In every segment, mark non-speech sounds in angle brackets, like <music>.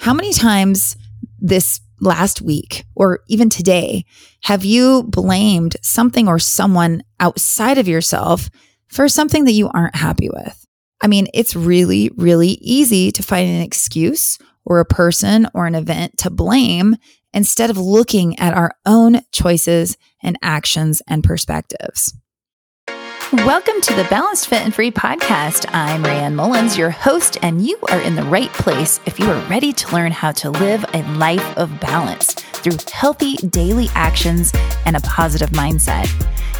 how many times this last week or even today have you blamed something or someone outside of yourself for something that you aren't happy with? I mean, it's really, really easy to find an excuse or a person or an event to blame instead of looking at our own choices and actions and perspectives. Welcome to the Balanced Fit and Free podcast. I'm Raeanne Mullins, your host, and you are in the right place if you are ready to learn how to live a life of balance through healthy daily actions and a positive mindset.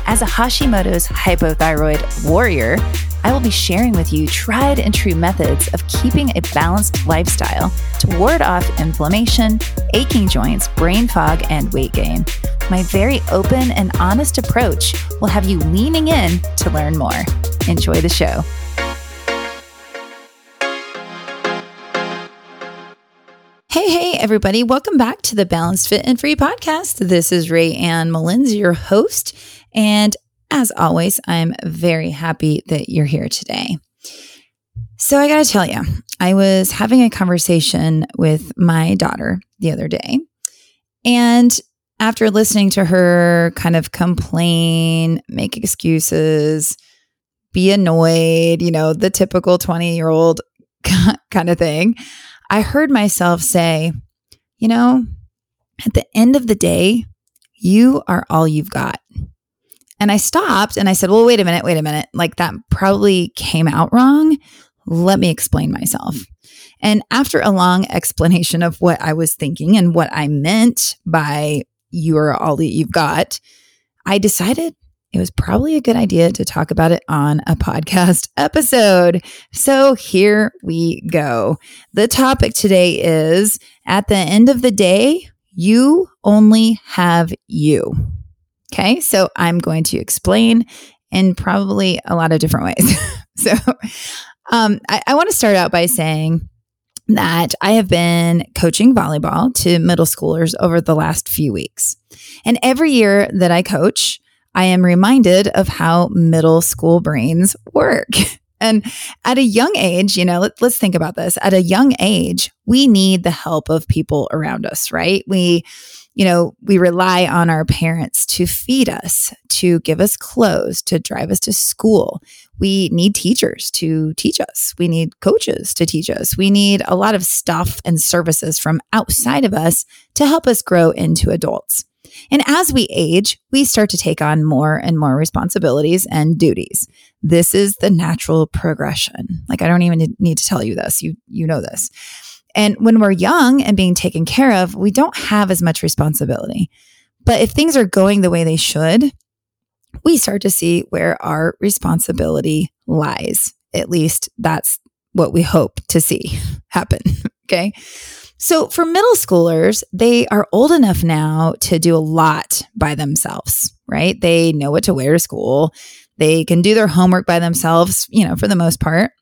As a Hashimoto's hypothyroid warrior, I will be sharing with you tried and true methods of keeping a balanced lifestyle to ward off inflammation, aching joints, brain fog, and weight gain. My very open and honest approach will have you leaning in to learn more. Enjoy the show. Hey, hey, everybody. Welcome back to the Balanced Fit and Free podcast. This is Ray Raeanne Mullins, your host. And as always, I'm very happy that you're here today. So, I got to tell you, I was having a conversation with my daughter the other day. And after listening to her kind of complain, make excuses, be annoyed, you know, the typical 20 year old <laughs> kind of thing, I heard myself say, you know, at the end of the day, you are all you've got. And I stopped and I said, well, wait a minute, wait a minute. Like that probably came out wrong. Let me explain myself. And after a long explanation of what I was thinking and what I meant by you are all that you've got, I decided it was probably a good idea to talk about it on a podcast <laughs> episode. So here we go. The topic today is at the end of the day, you only have you. Okay, so I'm going to explain in probably a lot of different ways. <laughs> so um, I, I want to start out by saying that I have been coaching volleyball to middle schoolers over the last few weeks. And every year that I coach, I am reminded of how middle school brains work. <laughs> And at a young age, you know, let, us think about this. At a young age, we need the help of people around us, right? We, you know, we rely on our parents to feed us, to give us clothes, to drive us to school. We need teachers to teach us. We need coaches to teach us. We need a lot of stuff and services from outside of us to help us grow into adults. And as we age, we start to take on more and more responsibilities and duties. This is the natural progression. Like I don't even need to tell you this. You you know this. And when we're young and being taken care of, we don't have as much responsibility. But if things are going the way they should, we start to see where our responsibility lies. At least that's what we hope to see <laughs> happen. <laughs> okay. So for middle schoolers, they are old enough now to do a lot by themselves, right? They know what to wear to school. They can do their homework by themselves, you know, for the most part.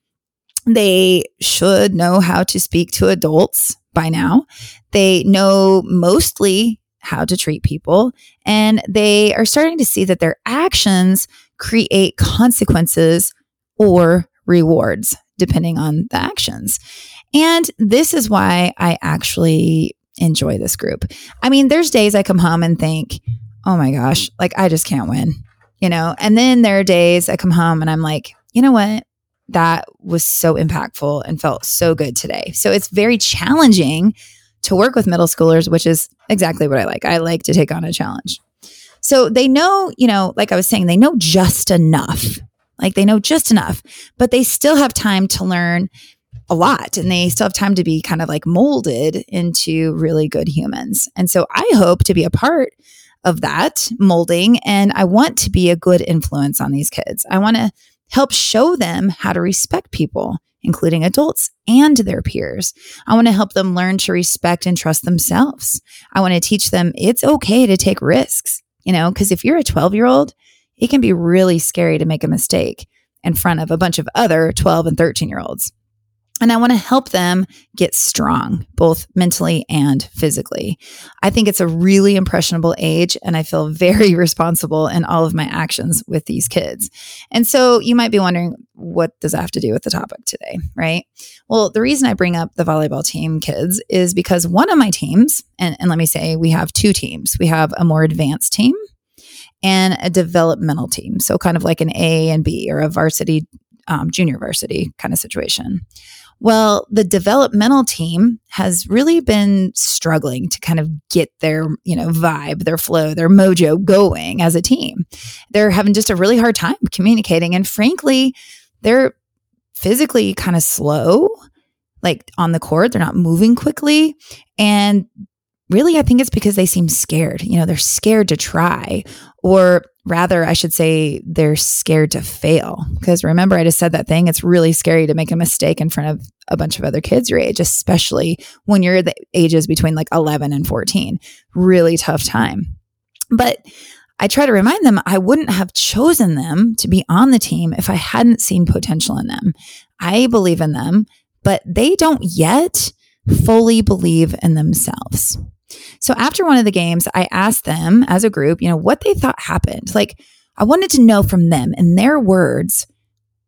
They should know how to speak to adults by now. They know mostly how to treat people, and they are starting to see that their actions create consequences or rewards depending on the actions. And this is why I actually enjoy this group. I mean, there's days I come home and think, oh my gosh, like I just can't win, you know? And then there are days I come home and I'm like, you know what? That was so impactful and felt so good today. So it's very challenging to work with middle schoolers, which is exactly what I like. I like to take on a challenge. So they know, you know, like I was saying, they know just enough. Like they know just enough, but they still have time to learn a lot and they still have time to be kind of like molded into really good humans. And so I hope to be a part of that molding and I want to be a good influence on these kids. I want to help show them how to respect people, including adults and their peers. I want to help them learn to respect and trust themselves. I want to teach them it's okay to take risks, you know, because if you're a 12 year old, it can be really scary to make a mistake in front of a bunch of other 12 and 13 year olds. And I want to help them get strong, both mentally and physically. I think it's a really impressionable age, and I feel very <laughs> responsible in all of my actions with these kids. And so you might be wondering, what does that have to do with the topic today, right? Well, the reason I bring up the volleyball team kids is because one of my teams, and, and let me say, we have two teams. We have a more advanced team and a developmental team. So, kind of like an A and B or a varsity, um, junior varsity kind of situation. Well, the developmental team has really been struggling to kind of get their, you know, vibe, their flow, their mojo going as a team. They're having just a really hard time communicating. And frankly, they're physically kind of slow, like on the court. They're not moving quickly. And really, I think it's because they seem scared. You know, they're scared to try, or rather, I should say, they're scared to fail. Because remember, I just said that thing. It's really scary to make a mistake in front of a bunch of other kids your age, especially when you're the ages between like 11 and 14. Really tough time. But I try to remind them I wouldn't have chosen them to be on the team if I hadn't seen potential in them. I believe in them, but they don't yet fully believe in themselves. So after one of the games, I asked them as a group, you know, what they thought happened. Like, I wanted to know from them in their words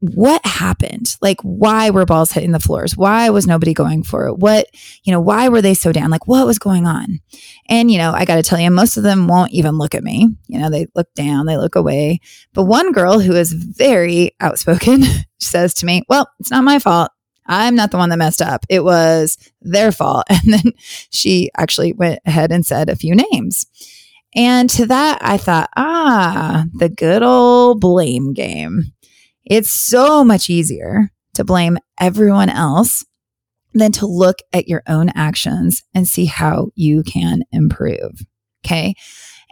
what happened? Like, why were balls hitting the floors? Why was nobody going for it? What, you know, why were they so down? Like, what was going on? And, you know, I got to tell you, most of them won't even look at me. You know, they look down, they look away. But one girl who is very outspoken <laughs> says to me, Well, it's not my fault. I'm not the one that messed up. It was their fault. <laughs> And then she actually went ahead and said a few names. And to that, I thought, ah, the good old blame game. It's so much easier to blame everyone else than to look at your own actions and see how you can improve. Okay.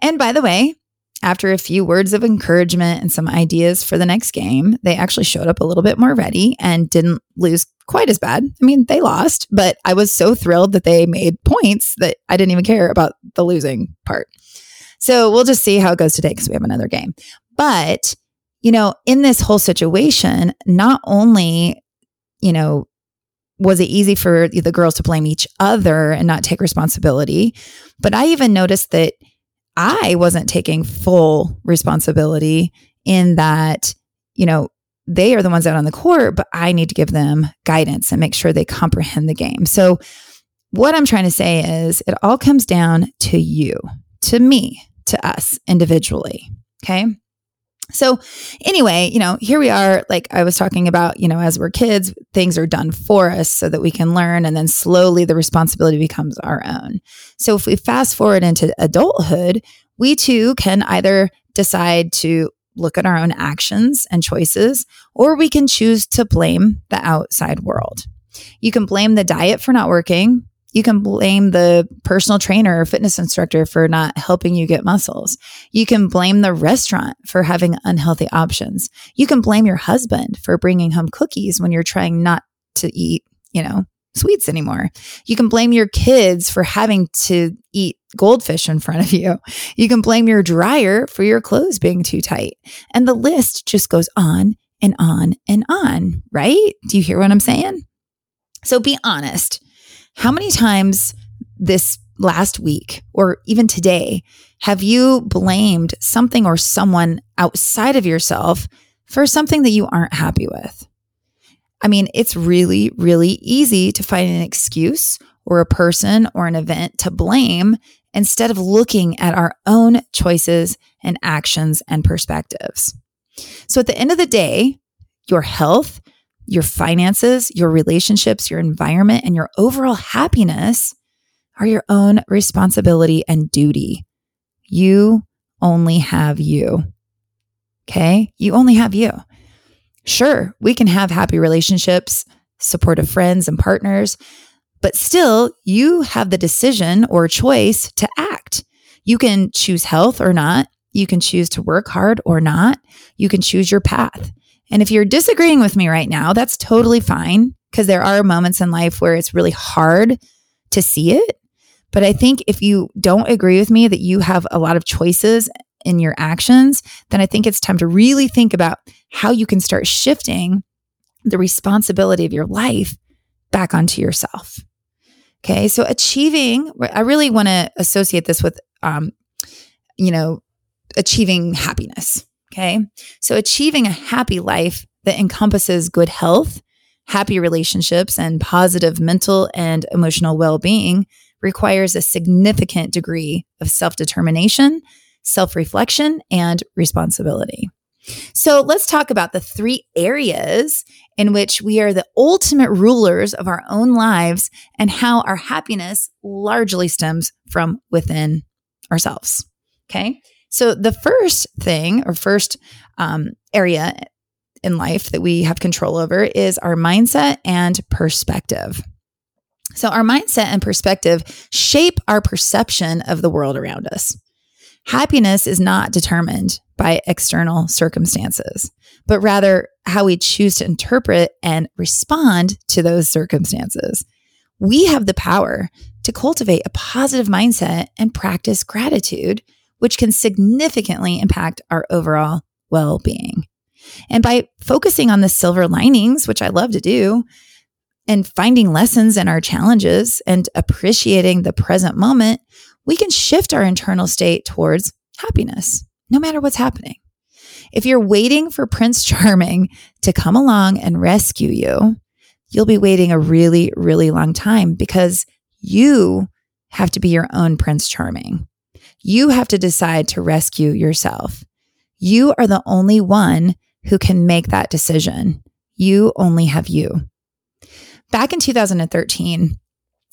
And by the way, after a few words of encouragement and some ideas for the next game, they actually showed up a little bit more ready and didn't lose quite as bad. I mean, they lost, but I was so thrilled that they made points that I didn't even care about the losing part. So we'll just see how it goes today because we have another game. But, you know, in this whole situation, not only, you know, was it easy for the girls to blame each other and not take responsibility, but I even noticed that I wasn't taking full responsibility in that, you know, they are the ones out on the court, but I need to give them guidance and make sure they comprehend the game. So, what I'm trying to say is it all comes down to you, to me, to us individually. Okay. So, anyway, you know, here we are. Like I was talking about, you know, as we're kids, things are done for us so that we can learn. And then slowly the responsibility becomes our own. So, if we fast forward into adulthood, we too can either decide to look at our own actions and choices, or we can choose to blame the outside world. You can blame the diet for not working. You can blame the personal trainer or fitness instructor for not helping you get muscles. You can blame the restaurant for having unhealthy options. You can blame your husband for bringing home cookies when you're trying not to eat, you know, sweets anymore. You can blame your kids for having to eat goldfish in front of you. You can blame your dryer for your clothes being too tight. And the list just goes on and on and on, right? Do you hear what I'm saying? So be honest. How many times this last week or even today have you blamed something or someone outside of yourself for something that you aren't happy with? I mean, it's really, really easy to find an excuse or a person or an event to blame instead of looking at our own choices and actions and perspectives. So at the end of the day, your health, your finances, your relationships, your environment, and your overall happiness are your own responsibility and duty. You only have you. Okay. You only have you. Sure, we can have happy relationships, supportive friends and partners, but still, you have the decision or choice to act. You can choose health or not. You can choose to work hard or not. You can choose your path. And if you're disagreeing with me right now, that's totally fine because there are moments in life where it's really hard to see it. But I think if you don't agree with me that you have a lot of choices in your actions, then I think it's time to really think about how you can start shifting the responsibility of your life back onto yourself. Okay. So achieving, I really want to associate this with, um, you know, achieving happiness. Okay. So achieving a happy life that encompasses good health, happy relationships, and positive mental and emotional well being requires a significant degree of self determination, self reflection, and responsibility. So let's talk about the three areas in which we are the ultimate rulers of our own lives and how our happiness largely stems from within ourselves. Okay. So the first thing or first um, area in life that we have control over is our mindset and perspective. So, our mindset and perspective shape our perception of the world around us. Happiness is not determined by external circumstances, but rather how we choose to interpret and respond to those circumstances. We have the power to cultivate a positive mindset and practice gratitude, which can significantly impact our overall well being. And by focusing on the silver linings, which I love to do, and finding lessons in our challenges and appreciating the present moment, we can shift our internal state towards happiness, no matter what's happening. If you're waiting for Prince Charming to come along and rescue you, you'll be waiting a really, really long time because you have to be your own Prince Charming. You have to decide to rescue yourself. You are the only one who can make that decision. You only have you. Back in 2013,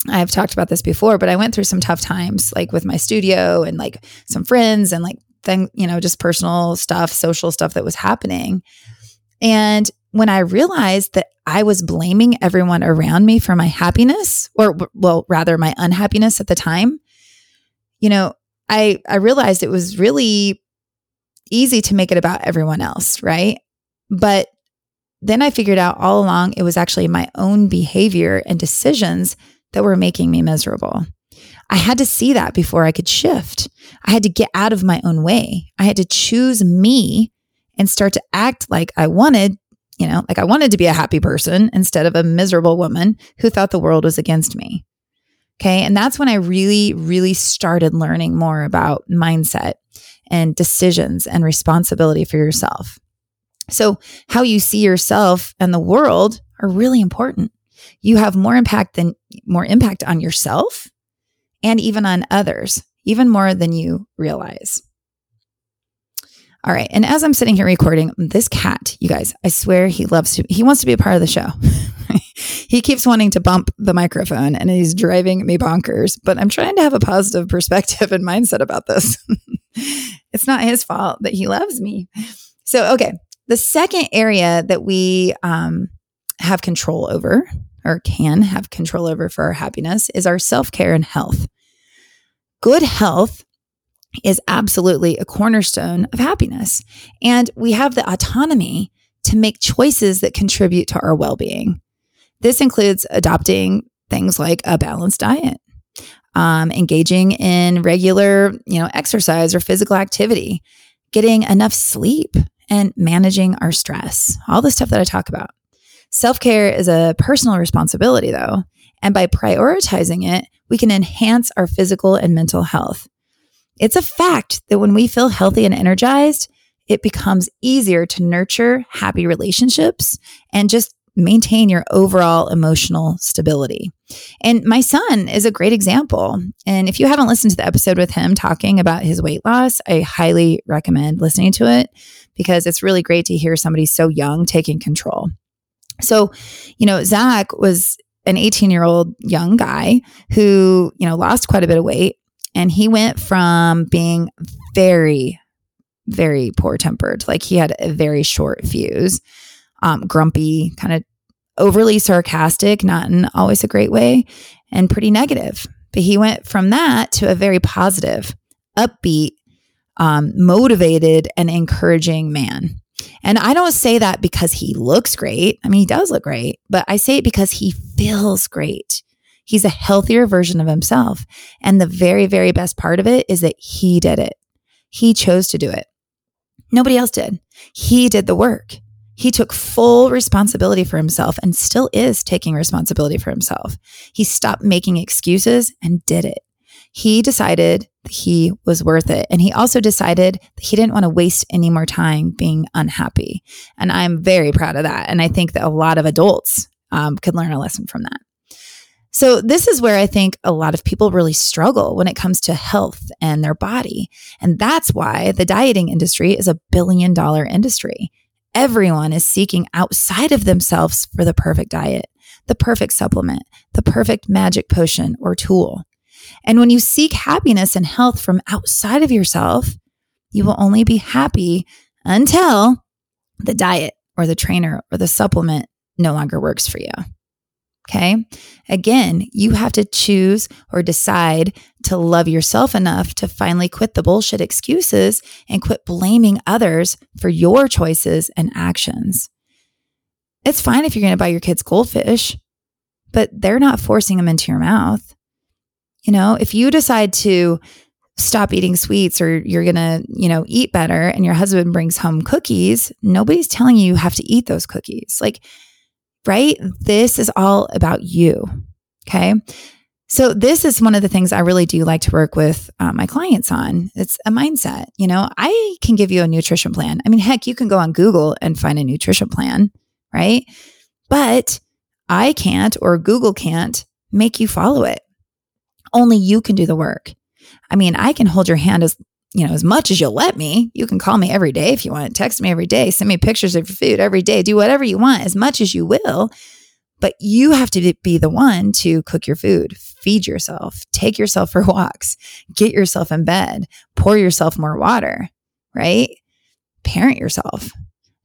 I've talked about this before, but I went through some tough times, like with my studio and like some friends and like then, you know, just personal stuff, social stuff that was happening. And when I realized that I was blaming everyone around me for my happiness, or well, rather my unhappiness at the time, you know, I I realized it was really easy to make it about everyone else, right? But then I figured out all along it was actually my own behavior and decisions that were making me miserable. I had to see that before I could shift. I had to get out of my own way. I had to choose me and start to act like I wanted, you know, like I wanted to be a happy person instead of a miserable woman who thought the world was against me. Okay. And that's when I really, really started learning more about mindset and decisions and responsibility for yourself. So, how you see yourself and the world are really important. You have more impact than more impact on yourself and even on others, even more than you realize. All right. And as I'm sitting here recording, this cat, you guys, I swear he loves to, he wants to be a part of the show. <laughs> he keeps wanting to bump the microphone and he's driving me bonkers, but I'm trying to have a positive <laughs> perspective and mindset about this. <laughs> it's not his fault that he loves me. So, okay. The second area that we um, have control over or can have control over for our happiness is our self care and health. Good health is absolutely a cornerstone of happiness. And we have the autonomy to make choices that contribute to our well being. This includes adopting things like a balanced diet, um, engaging in regular, you know, exercise or physical activity, getting enough sleep, and managing our stress. All the stuff that I talk about. Self care is a personal responsibility, though, and by prioritizing it, we can enhance our physical and mental health. It's a fact that when we feel healthy and energized, it becomes easier to nurture happy relationships and just maintain your overall emotional stability. And my son is a great example. And if you haven't listened to the episode with him talking about his weight loss, I highly recommend listening to it because it's really great to hear somebody so young taking control. So, you know, Zach was an 18 year old young guy who, you know, lost quite a bit of weight. And he went from being very, very poor tempered, like he had a very short fuse, um, grumpy, kind of overly sarcastic, not in always a great way, and pretty negative. But he went from that to a very positive, upbeat, um, motivated, and encouraging man. And I don't say that because he looks great. I mean, he does look great, but I say it because he feels great. He's a healthier version of himself. And the very, very best part of it is that he did it. He chose to do it. Nobody else did. He did the work. He took full responsibility for himself and still is taking responsibility for himself. He stopped making excuses and did it. He decided he was worth it. And he also decided he didn't want to waste any more time being unhappy. And I'm very proud of that. And I think that a lot of adults um, could learn a lesson from that. So, this is where I think a lot of people really struggle when it comes to health and their body. And that's why the dieting industry is a billion dollar industry. Everyone is seeking outside of themselves for the perfect diet, the perfect supplement, the perfect magic potion or tool. And when you seek happiness and health from outside of yourself, you will only be happy until the diet or the trainer or the supplement no longer works for you. Okay. Again, you have to choose or decide to love yourself enough to finally quit the bullshit excuses and quit blaming others for your choices and actions. It's fine if you're going to buy your kids goldfish, but they're not forcing them into your mouth. You know, if you decide to stop eating sweets or you're going to, you know, eat better and your husband brings home cookies, nobody's telling you you have to eat those cookies. Like, right? This is all about you. Okay. So, this is one of the things I really do like to work with uh, my clients on. It's a mindset. You know, I can give you a nutrition plan. I mean, heck, you can go on Google and find a nutrition plan, right? But I can't or Google can't make you follow it. Only you can do the work. I mean, I can hold your hand as you know, as much as you'll let me. You can call me every day if you want. Text me every day. Send me pictures of your food every day. Do whatever you want as much as you will. But you have to be the one to cook your food, feed yourself, take yourself for <laughs> walks, get yourself in bed, pour yourself more water, right? Parent yourself.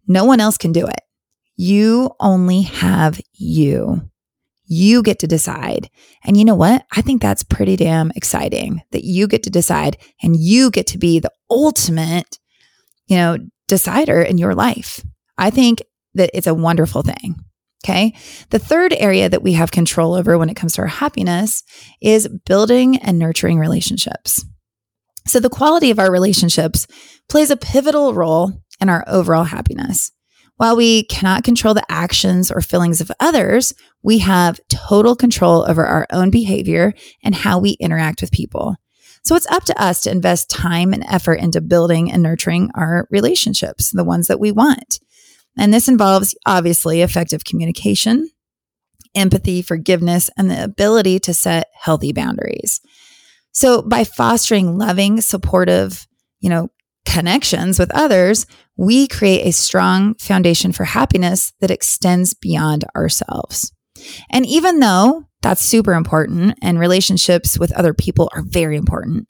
No one else can do it. You only have you. You get to decide. And you know what? I think that's pretty damn exciting that you get to decide and you get to be the ultimate, you know, decider in your life. I think that it's a wonderful thing. Okay. The third area that we have control over when it comes to our happiness is building and nurturing relationships. So the quality of our relationships plays a pivotal role in our overall happiness. While we cannot control the actions or feelings of others, we have total control over our own behavior and how we interact with people. So it's up to us to invest time and effort into building and nurturing our relationships, the ones that we want. And this involves obviously effective communication, empathy, forgiveness, and the ability to set healthy boundaries. So by fostering loving, supportive, you know, connections with others, we create a strong foundation for happiness that extends beyond ourselves. And even though that's super important and relationships with other people are very important,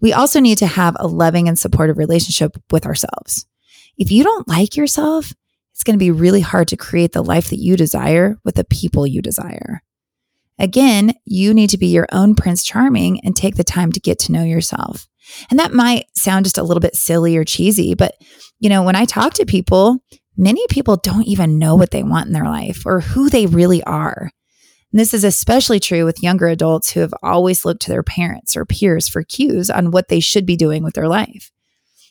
we also need to have a loving and supportive relationship with ourselves. If you don't like yourself, it's going to be really hard to create the life that you desire with the people you desire. Again, you need to be your own Prince Charming and take the time to get to know yourself. And that might sound just a little bit silly or cheesy, but you know, when I talk to people, many people don't even know what they want in their life or who they really are. And this is especially true with younger adults who have always looked to their parents or peers for cues on what they should be doing with their life.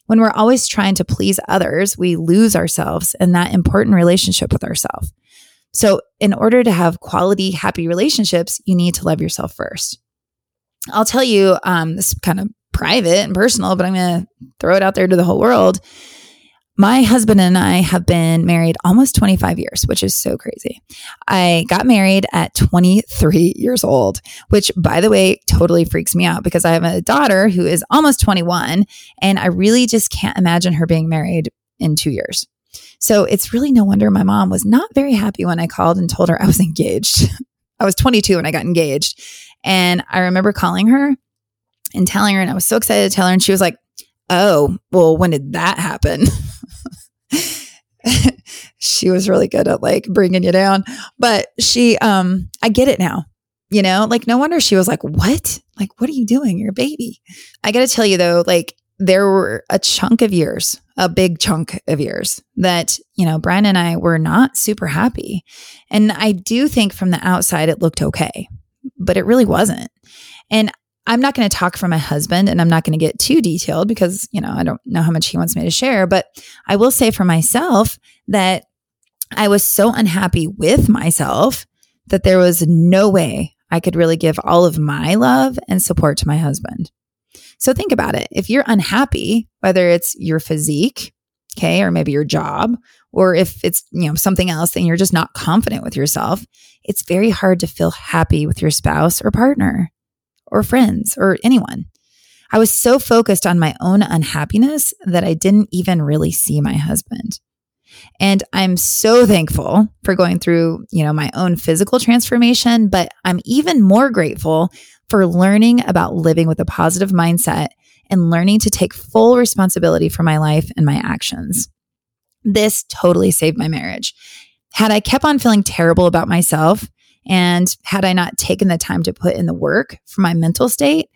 When we're always trying to please others, we lose ourselves in that important relationship with ourselves. So, in order to have quality, happy relationships, you need to love yourself first. I'll tell you, um, this kind of private and personal, but I'm going to throw it out there to the whole world. My husband and I have been married almost 25 years, which is so crazy. I got married at 23 years old, which, by the way, totally freaks me out because I have a daughter who is almost 21, and I really just can't imagine her being married in two years. So it's really no wonder my mom was not very happy when I called and told her I was <laughs> engaged. I was 22 when I got engaged. And I remember calling her and telling her, and I was so excited to tell her. And she was like, Oh, well, when did that happen? <laughs> she was really good at like bringing you down. But she, um, I get it now. You know, like no wonder she was like, What? Like, what are you doing? You're a baby. I got to tell you though, like, there were a chunk of years, a big chunk of years that, you know, Brian and I were not super happy. And I do think from the outside it looked okay, but it really wasn't. And I'm not going to talk for my husband and I'm not going to get too detailed because, you know, I don't know how much he wants me to share, but I will say for myself that I was so unhappy with myself that there was no way I could really give all of my love and support to my husband. So think about it. If you're unhappy, whether it's your physique, okay, or maybe your job, or if it's, you know, something else and you're just not confident with yourself, it's very hard to feel happy with your spouse or partner or friends or anyone. I was so focused on my own unhappiness that I didn't even really see my husband. And I'm so thankful for going through, you know, my own physical transformation, but I'm even more grateful for learning about living with a positive mindset and learning to take full responsibility for my life and my actions. This totally saved my marriage. Had I kept on feeling terrible about myself and had I not taken the time to put in the work for my mental state,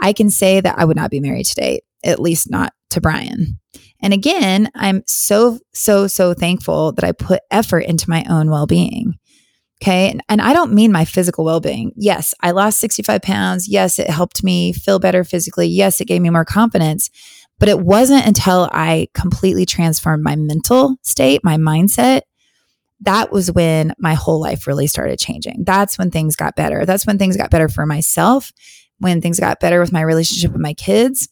I can say that I would not be married today, at least not to Brian. And again, I'm so, so, so thankful that I put effort into my own well being. Okay. And, and I don't mean my physical well being. Yes, I lost 65 pounds. Yes, it helped me feel better physically. Yes, it gave me more confidence. But it wasn't until I completely transformed my mental state, my mindset, that was when my whole life really started changing. That's when things got better. That's when things got better for myself, when things got better with my relationship with my kids,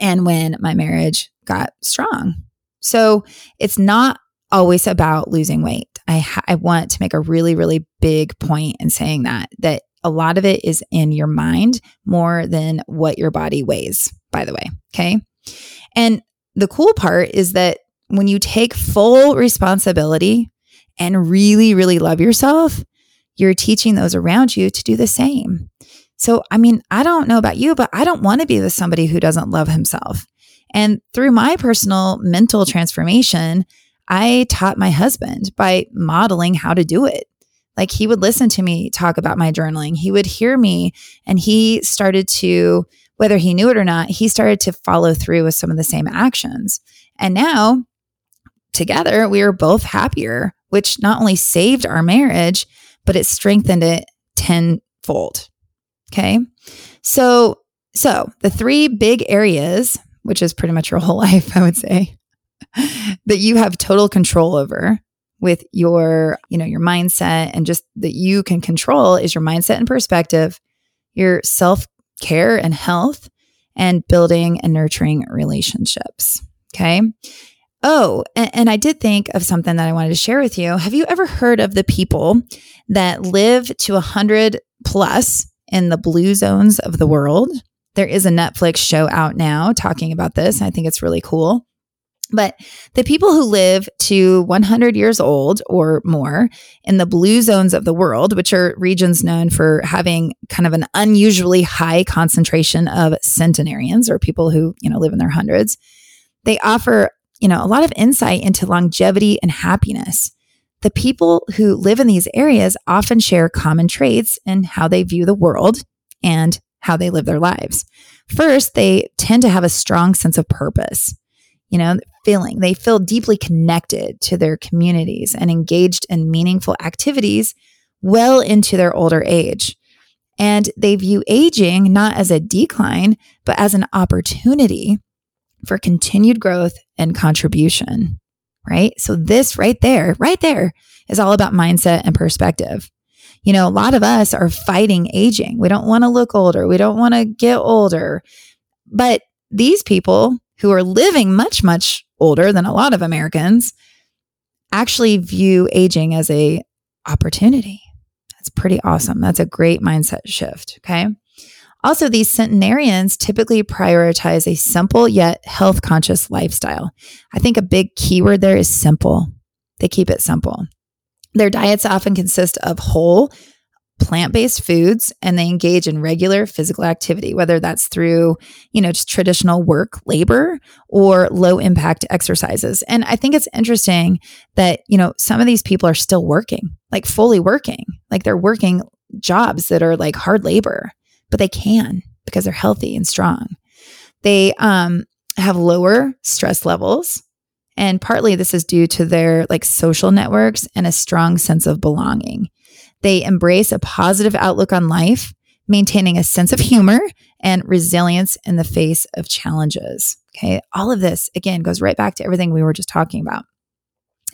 and when my marriage got strong. So it's not always about losing weight. I, ha- I want to make a really, really big point in saying that, that a lot of it is in your mind more than what your body weighs, by the way. Okay. And the cool part is that when you take full responsibility and really, really love yourself, you're teaching those around you to do the same. So, I mean, I don't know about you, but I don't want to be with somebody who doesn't love himself. And through my personal mental transformation, I taught my husband by modeling how to do it. Like he would listen to me talk about my journaling. He would hear me and he started to, whether he knew it or not, he started to follow through with some of the same actions. And now together we are both happier, which not only saved our marriage, but it strengthened it tenfold. Okay. So, so the three big areas, which is pretty much your whole <laughs> life, I would say, that you have total control over with your, you know, your mindset and just that you can control is your mindset and perspective, your self-care and health, and building and nurturing relationships. Okay. Oh, and, and, I did think of something that I wanted to share with you. Have you ever heard of the people that live to a hundred plus in the blue zones of the world? There is a Netflix show out now talking about this. I think it's really cool. But the people who live to 100 years old or more in the blue zones of the world, which are regions known for having kind of an unusually high concentration of centenarians or people who, you know, live in their hundreds, they offer you know, a lot of insight into longevity and happiness. The people who live in these areas often share common traits in how they view the world and how they live their lives. First, they tend to have a strong sense of purpose, you know, feeling they feel deeply connected to their communities and engaged in meaningful activities well into their older age. And they view aging not as a decline, but as an opportunity for continued growth and contribution, right? So, this right there, right there is all about mindset and perspective. You know, a lot of us are fighting aging. We don't want to look older. We don't want to get older. But these people who are living much, much older than a lot of Americans actually view aging as a opportunity. That's pretty awesome. That's a great mindset shift. Okay. Also, these centenarians typically prioritize a simple yet health conscious lifestyle. I think a big keyword there is simple. They keep it simple. Their diets often consist of whole, plant based foods, and they engage in regular physical activity, whether that's through, you know, just traditional work, labor, or low impact exercises. And I think it's interesting that, you know, some of these people are still working, like fully working, like they're working jobs that are like hard labor but they can because they're healthy and strong. They um, have lower stress levels. And partly this is due to their like social networks and a strong sense of belonging. They embrace a positive outlook on life, maintaining a sense of humor and resilience in the face of challenges. Okay. All of this, again, goes right back to everything we were just talking about.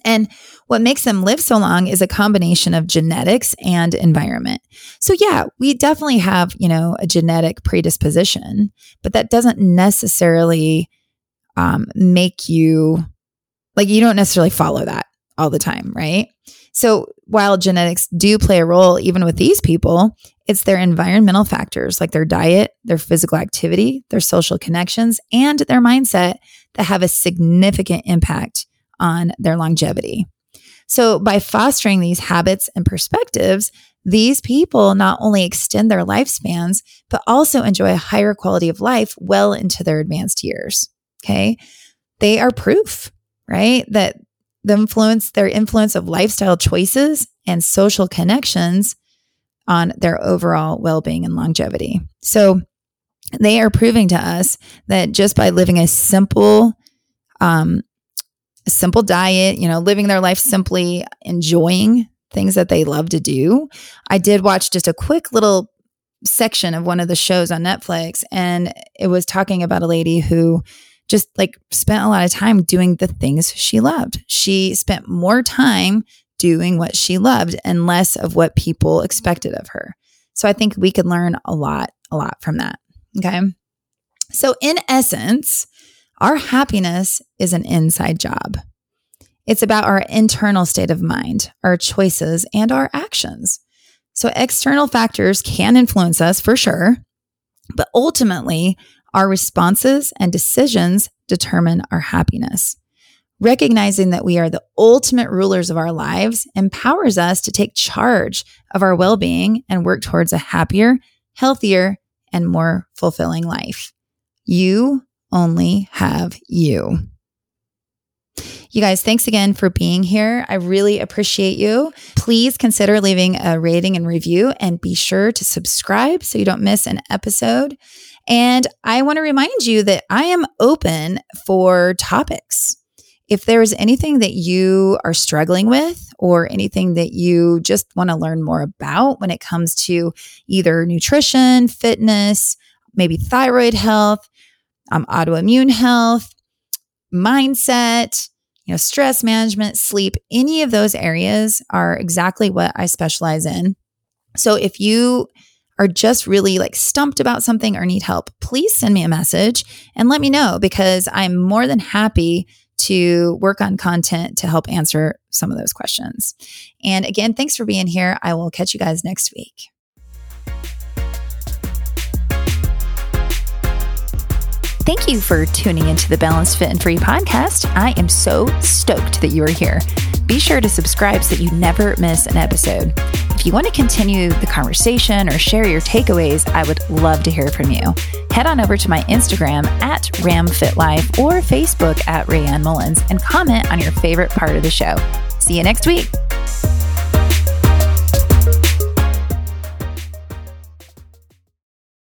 And what makes them live so long is a combination of genetics and environment. So yeah, we definitely have, you know, a genetic predisposition, but that doesn't necessarily um, make you like you don't necessarily follow that all the time, right? So while genetics do play a role, even with these people, it's their environmental factors like their diet, their physical activity, their social connections, and their mindset that have a significant impact on their longevity. So, by fostering these habits and perspectives, these people not only extend their lifespans, but also enjoy a higher quality of life well into their advanced years. Okay. They are proof, right? That the influence, their influence of lifestyle choices and social connections on their overall well being and longevity. So, they are proving to us that just by living a simple, um, a simple diet, you know, living their life simply, enjoying things that they love to do. I did watch just a quick little section of one of the shows on Netflix, and it was talking about a lady who just like spent a lot of time doing the things she loved. She spent more time doing what she loved and less of what people expected of her. So I think we could learn a lot, a lot from that. Okay. So, in essence, our happiness is an inside job. It's about our internal state of mind, our choices, and our actions. So, external factors can influence us for sure, but ultimately, our responses and decisions determine our happiness. Recognizing that we are the ultimate rulers of our lives empowers us to take charge of our well being and work towards a happier, healthier, and more fulfilling life. You only have you. You guys, thanks again for being here. I really appreciate you. Please consider leaving a rating and review and be sure to subscribe so you don't miss an episode. And I want to remind you that I am open for topics. If there is anything that you are struggling with or anything that you just want to learn more about when it comes to either nutrition, fitness, maybe thyroid health, um, autoimmune health, mindset, you know, stress management, sleep, any of those areas are exactly what I specialize in. So if you are just really like stumped about something or need help, please send me a message and let me know because I'm more than happy to work on content to help answer some of those questions. And again, thanks for being here. I will catch you guys next week. Thank you for tuning into the Balanced Fit and Free podcast. I am so stoked that you are here. Be sure to subscribe so that you never miss an episode. If you want to continue the conversation or share your takeaways, I would love to hear from you. Head on over to my Instagram at RamFitLife or Facebook at Raeanne Mullins and comment on your favorite part of the show. See you next week.